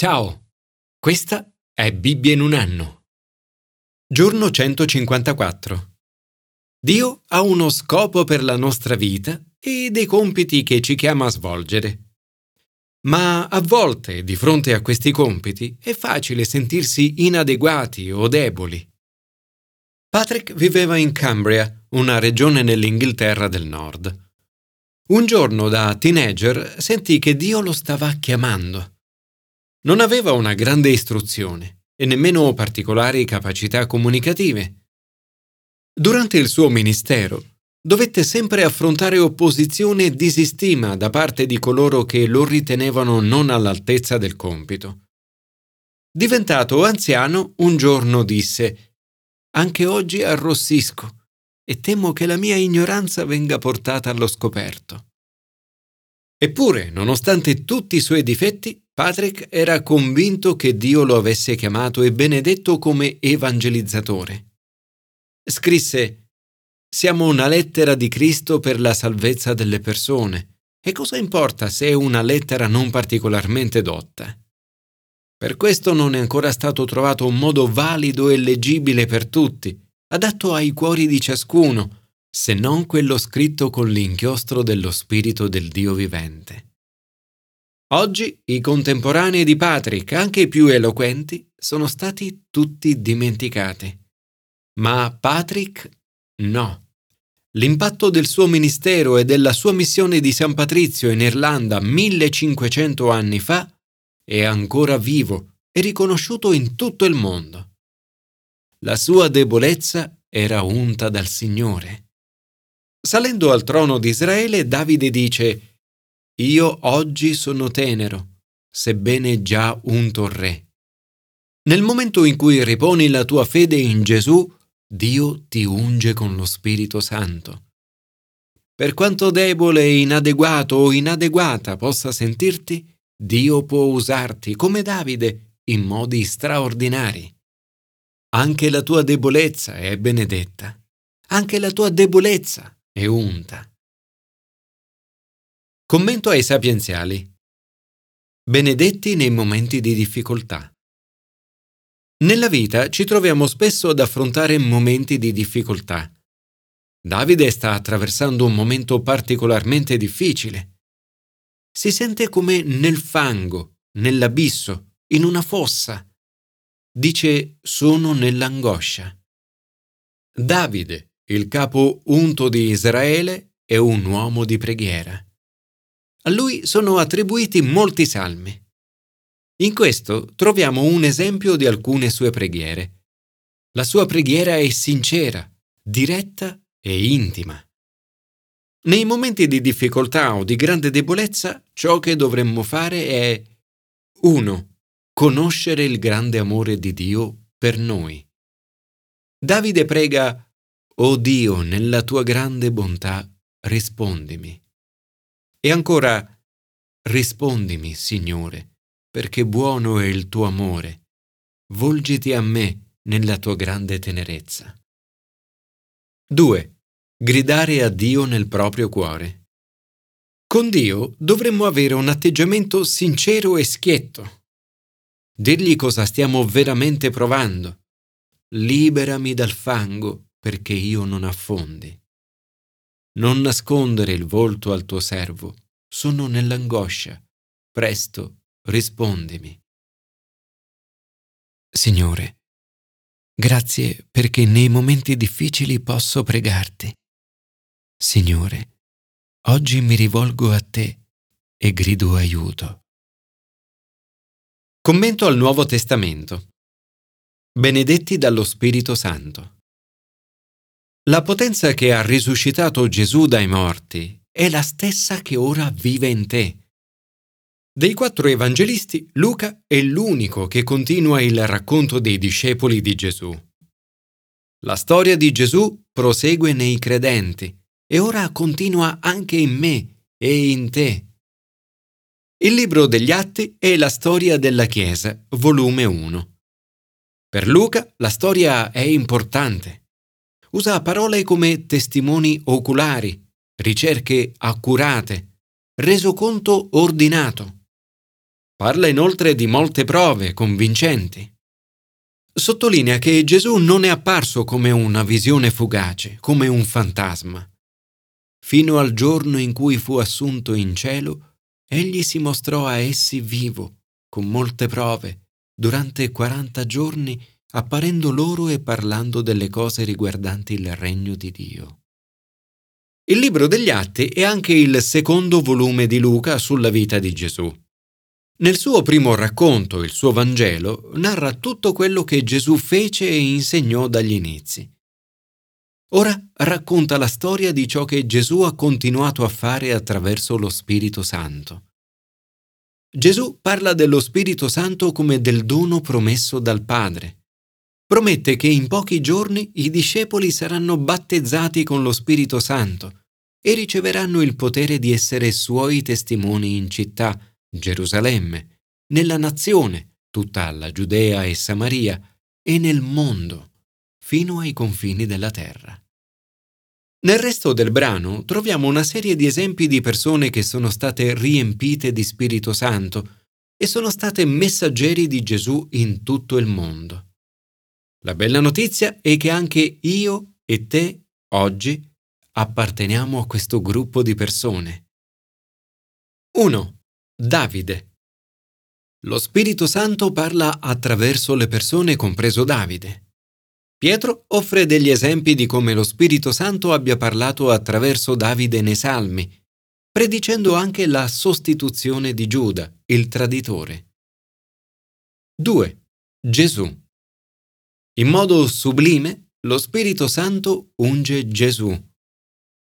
Ciao, questa è Bibbia in un anno. Giorno 154. Dio ha uno scopo per la nostra vita e dei compiti che ci chiama a svolgere. Ma a volte, di fronte a questi compiti, è facile sentirsi inadeguati o deboli. Patrick viveva in Cambria, una regione nell'Inghilterra del Nord. Un giorno da teenager sentì che Dio lo stava chiamando. Non aveva una grande istruzione e nemmeno particolari capacità comunicative. Durante il suo ministero dovette sempre affrontare opposizione e disistima da parte di coloro che lo ritenevano non all'altezza del compito. Diventato anziano, un giorno disse Anche oggi arrossisco e temo che la mia ignoranza venga portata allo scoperto. Eppure, nonostante tutti i suoi difetti, Patrick era convinto che Dio lo avesse chiamato e benedetto come evangelizzatore. Scrisse Siamo una lettera di Cristo per la salvezza delle persone. E cosa importa se è una lettera non particolarmente dotta? Per questo non è ancora stato trovato un modo valido e leggibile per tutti, adatto ai cuori di ciascuno, se non quello scritto con l'inchiostro dello Spirito del Dio vivente. Oggi i contemporanei di Patrick, anche i più eloquenti, sono stati tutti dimenticati. Ma Patrick no. L'impatto del suo ministero e della sua missione di San Patrizio in Irlanda 1500 anni fa è ancora vivo e riconosciuto in tutto il mondo. La sua debolezza era unta dal Signore. Salendo al trono di Israele, Davide dice, Io oggi sono tenero, sebbene già unto re. Nel momento in cui riponi la tua fede in Gesù, Dio ti unge con lo Spirito Santo. Per quanto debole inadeguato o inadeguata possa sentirti, Dio può usarti come Davide in modi straordinari. Anche la tua debolezza è benedetta. Anche la tua debolezza è unta. Commento ai sapienziali. Benedetti nei momenti di difficoltà. Nella vita ci troviamo spesso ad affrontare momenti di difficoltà. Davide sta attraversando un momento particolarmente difficile. Si sente come nel fango, nell'abisso, in una fossa dice sono nell'angoscia. Davide, il capo unto di Israele, è un uomo di preghiera. A lui sono attribuiti molti salmi. In questo troviamo un esempio di alcune sue preghiere. La sua preghiera è sincera, diretta e intima. Nei momenti di difficoltà o di grande debolezza, ciò che dovremmo fare è 1 conoscere il grande amore di Dio per noi. Davide prega, O Dio, nella tua grande bontà, rispondimi. E ancora, rispondimi, Signore, perché buono è il tuo amore. Volgiti a me nella tua grande tenerezza. 2. Gridare a Dio nel proprio cuore. Con Dio dovremmo avere un atteggiamento sincero e schietto dirgli cosa stiamo veramente provando. Liberami dal fango perché io non affondi. Non nascondere il volto al tuo servo, sono nell'angoscia. Presto, rispondimi. Signore, grazie perché nei momenti difficili posso pregarti. Signore, oggi mi rivolgo a te e grido aiuto. Commento al Nuovo Testamento. Benedetti dallo Spirito Santo. La potenza che ha risuscitato Gesù dai morti è la stessa che ora vive in te. Dei quattro evangelisti, Luca è l'unico che continua il racconto dei discepoli di Gesù. La storia di Gesù prosegue nei credenti e ora continua anche in me e in te. Il libro degli Atti è la storia della Chiesa, volume 1. Per Luca la storia è importante. Usa parole come testimoni oculari, ricerche accurate, resoconto ordinato. Parla inoltre di molte prove convincenti. Sottolinea che Gesù non è apparso come una visione fugace, come un fantasma. Fino al giorno in cui fu assunto in cielo, egli si mostrò a essi vivo, con molte prove, durante quaranta giorni, apparendo loro e parlando delle cose riguardanti il regno di Dio. Il libro degli Atti è anche il secondo volume di Luca sulla vita di Gesù. Nel suo primo racconto, il suo Vangelo, narra tutto quello che Gesù fece e insegnò dagli inizi. Ora racconta la storia di ciò che Gesù ha continuato a fare attraverso lo Spirito Santo. Gesù parla dello Spirito Santo come del dono promesso dal Padre. Promette che in pochi giorni i discepoli saranno battezzati con lo Spirito Santo e riceveranno il potere di essere suoi testimoni in città, Gerusalemme, nella nazione, tutta la Giudea e Samaria, e nel mondo, fino ai confini della terra. Nel resto del brano troviamo una serie di esempi di persone che sono state riempite di Spirito Santo e sono state messaggeri di Gesù in tutto il mondo. La bella notizia è che anche io e te oggi apparteniamo a questo gruppo di persone. 1. Davide. Lo Spirito Santo parla attraverso le persone, compreso Davide. Pietro offre degli esempi di come lo Spirito Santo abbia parlato attraverso Davide nei Salmi, predicendo anche la sostituzione di Giuda, il traditore. 2. Gesù. In modo sublime, lo Spirito Santo unge Gesù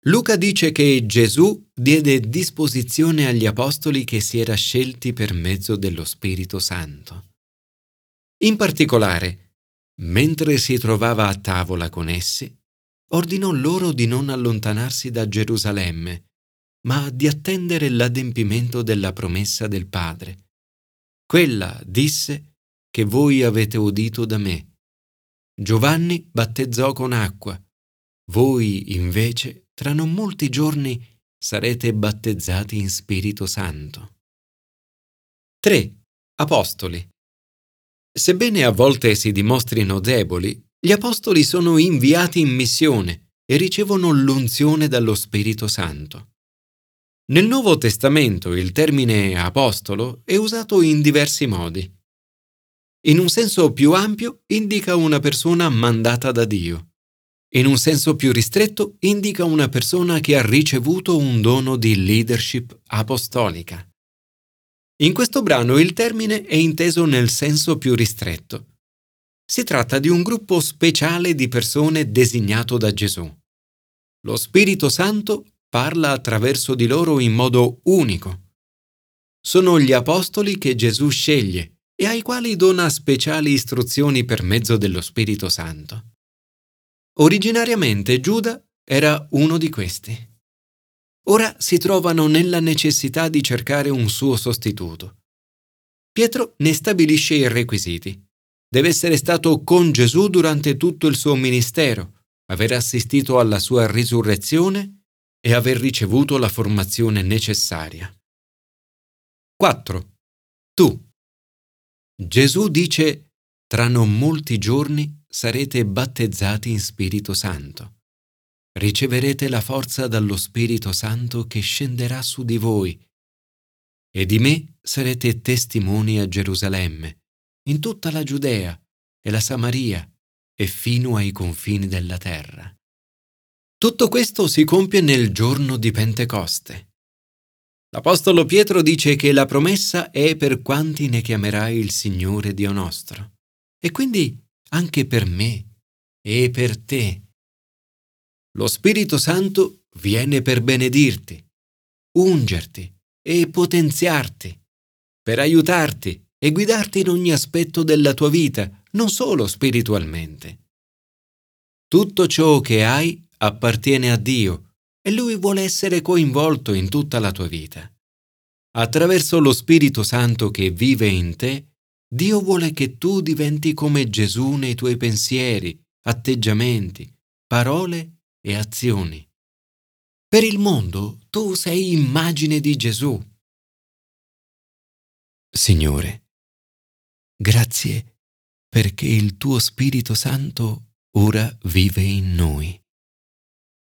Luca dice che Gesù diede disposizione agli apostoli che si era scelti per mezzo dello Spirito Santo. In particolare, mentre si trovava a tavola con essi, ordinò loro di non allontanarsi da Gerusalemme, ma di attendere l'adempimento della promessa del Padre. Quella, disse, che voi avete udito da me. Giovanni battezzò con acqua, voi invece tra non molti giorni sarete battezzati in Spirito Santo. 3. Apostoli. Sebbene a volte si dimostrino deboli, gli apostoli sono inviati in missione e ricevono l'unzione dallo Spirito Santo. Nel Nuovo Testamento il termine apostolo è usato in diversi modi. In un senso più ampio indica una persona mandata da Dio. In un senso più ristretto indica una persona che ha ricevuto un dono di leadership apostolica. In questo brano il termine è inteso nel senso più ristretto. Si tratta di un gruppo speciale di persone designato da Gesù. Lo Spirito Santo parla attraverso di loro in modo unico. Sono gli apostoli che Gesù sceglie e ai quali dona speciali istruzioni per mezzo dello Spirito Santo. Originariamente Giuda era uno di questi. Ora si trovano nella necessità di cercare un suo sostituto. Pietro ne stabilisce i requisiti. Deve essere stato con Gesù durante tutto il suo ministero, aver assistito alla sua risurrezione e aver ricevuto la formazione necessaria. 4. Tu. Gesù dice, tra non molti giorni sarete battezzati in Spirito Santo. Riceverete la forza dallo Spirito Santo che scenderà su di voi e di me sarete testimoni a Gerusalemme, in tutta la Giudea e la Samaria e fino ai confini della terra. Tutto questo si compie nel giorno di Pentecoste. L'Apostolo Pietro dice che la promessa è per quanti ne chiamerà il Signore Dio nostro. E quindi anche per me e per te. Lo Spirito Santo viene per benedirti, ungerti e potenziarti, per aiutarti e guidarti in ogni aspetto della tua vita, non solo spiritualmente. Tutto ciò che hai appartiene a Dio e Lui vuole essere coinvolto in tutta la tua vita. Attraverso lo Spirito Santo che vive in te, Dio vuole che tu diventi come Gesù nei tuoi pensieri, atteggiamenti, parole e azioni. Per il mondo tu sei immagine di Gesù. Signore, grazie perché il tuo Spirito Santo ora vive in noi.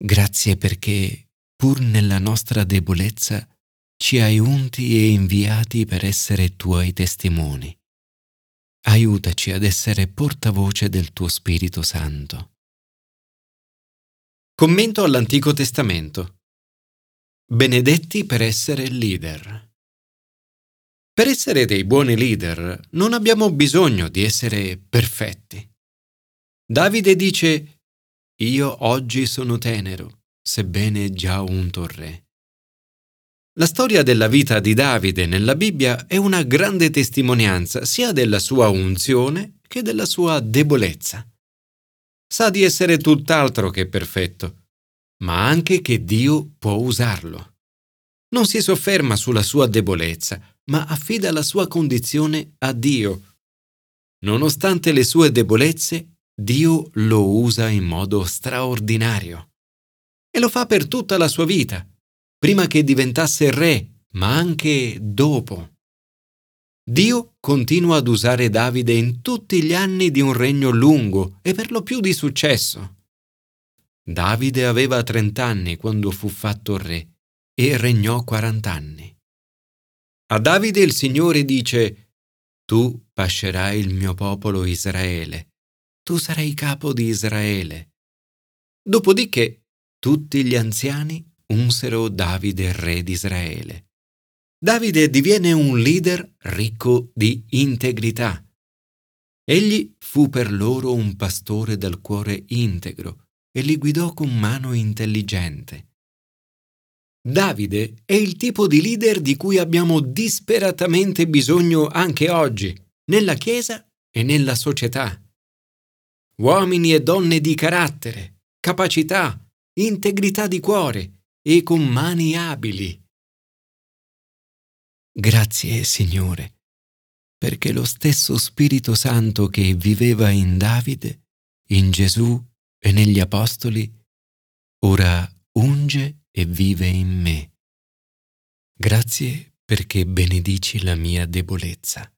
Grazie perché, pur nella nostra debolezza, ci hai unti e inviati per essere tuoi testimoni. Aiutaci ad essere portavoce del tuo Spirito Santo. Commento all'Antico Testamento. Benedetti per essere leader. Per essere dei buoni leader non abbiamo bisogno di essere perfetti. Davide dice, Io oggi sono tenero, sebbene già unto re. La storia della vita di Davide nella Bibbia è una grande testimonianza sia della sua unzione che della sua debolezza. Sa di essere tutt'altro che perfetto, ma anche che Dio può usarlo. Non si sofferma sulla sua debolezza, ma affida la sua condizione a Dio. Nonostante le sue debolezze, Dio lo usa in modo straordinario. E lo fa per tutta la sua vita prima che diventasse re, ma anche dopo. Dio continua ad usare Davide in tutti gli anni di un regno lungo e per lo più di successo. Davide aveva 30 anni quando fu fatto re e regnò 40 anni. A Davide il Signore dice, Tu pascerai il mio popolo Israele, tu sarai capo di Israele. Dopodiché tutti gli anziani unsero Davide re di Israele. Davide diviene un leader ricco di integrità. Egli fu per loro un pastore dal cuore integro e li guidò con mano intelligente. Davide è il tipo di leader di cui abbiamo disperatamente bisogno anche oggi, nella Chiesa e nella società. Uomini e donne di carattere, capacità, integrità di cuore, e con mani abili. Grazie, Signore, perché lo stesso Spirito Santo che viveva in Davide, in Gesù e negli Apostoli, ora unge e vive in me. Grazie perché benedici la mia debolezza.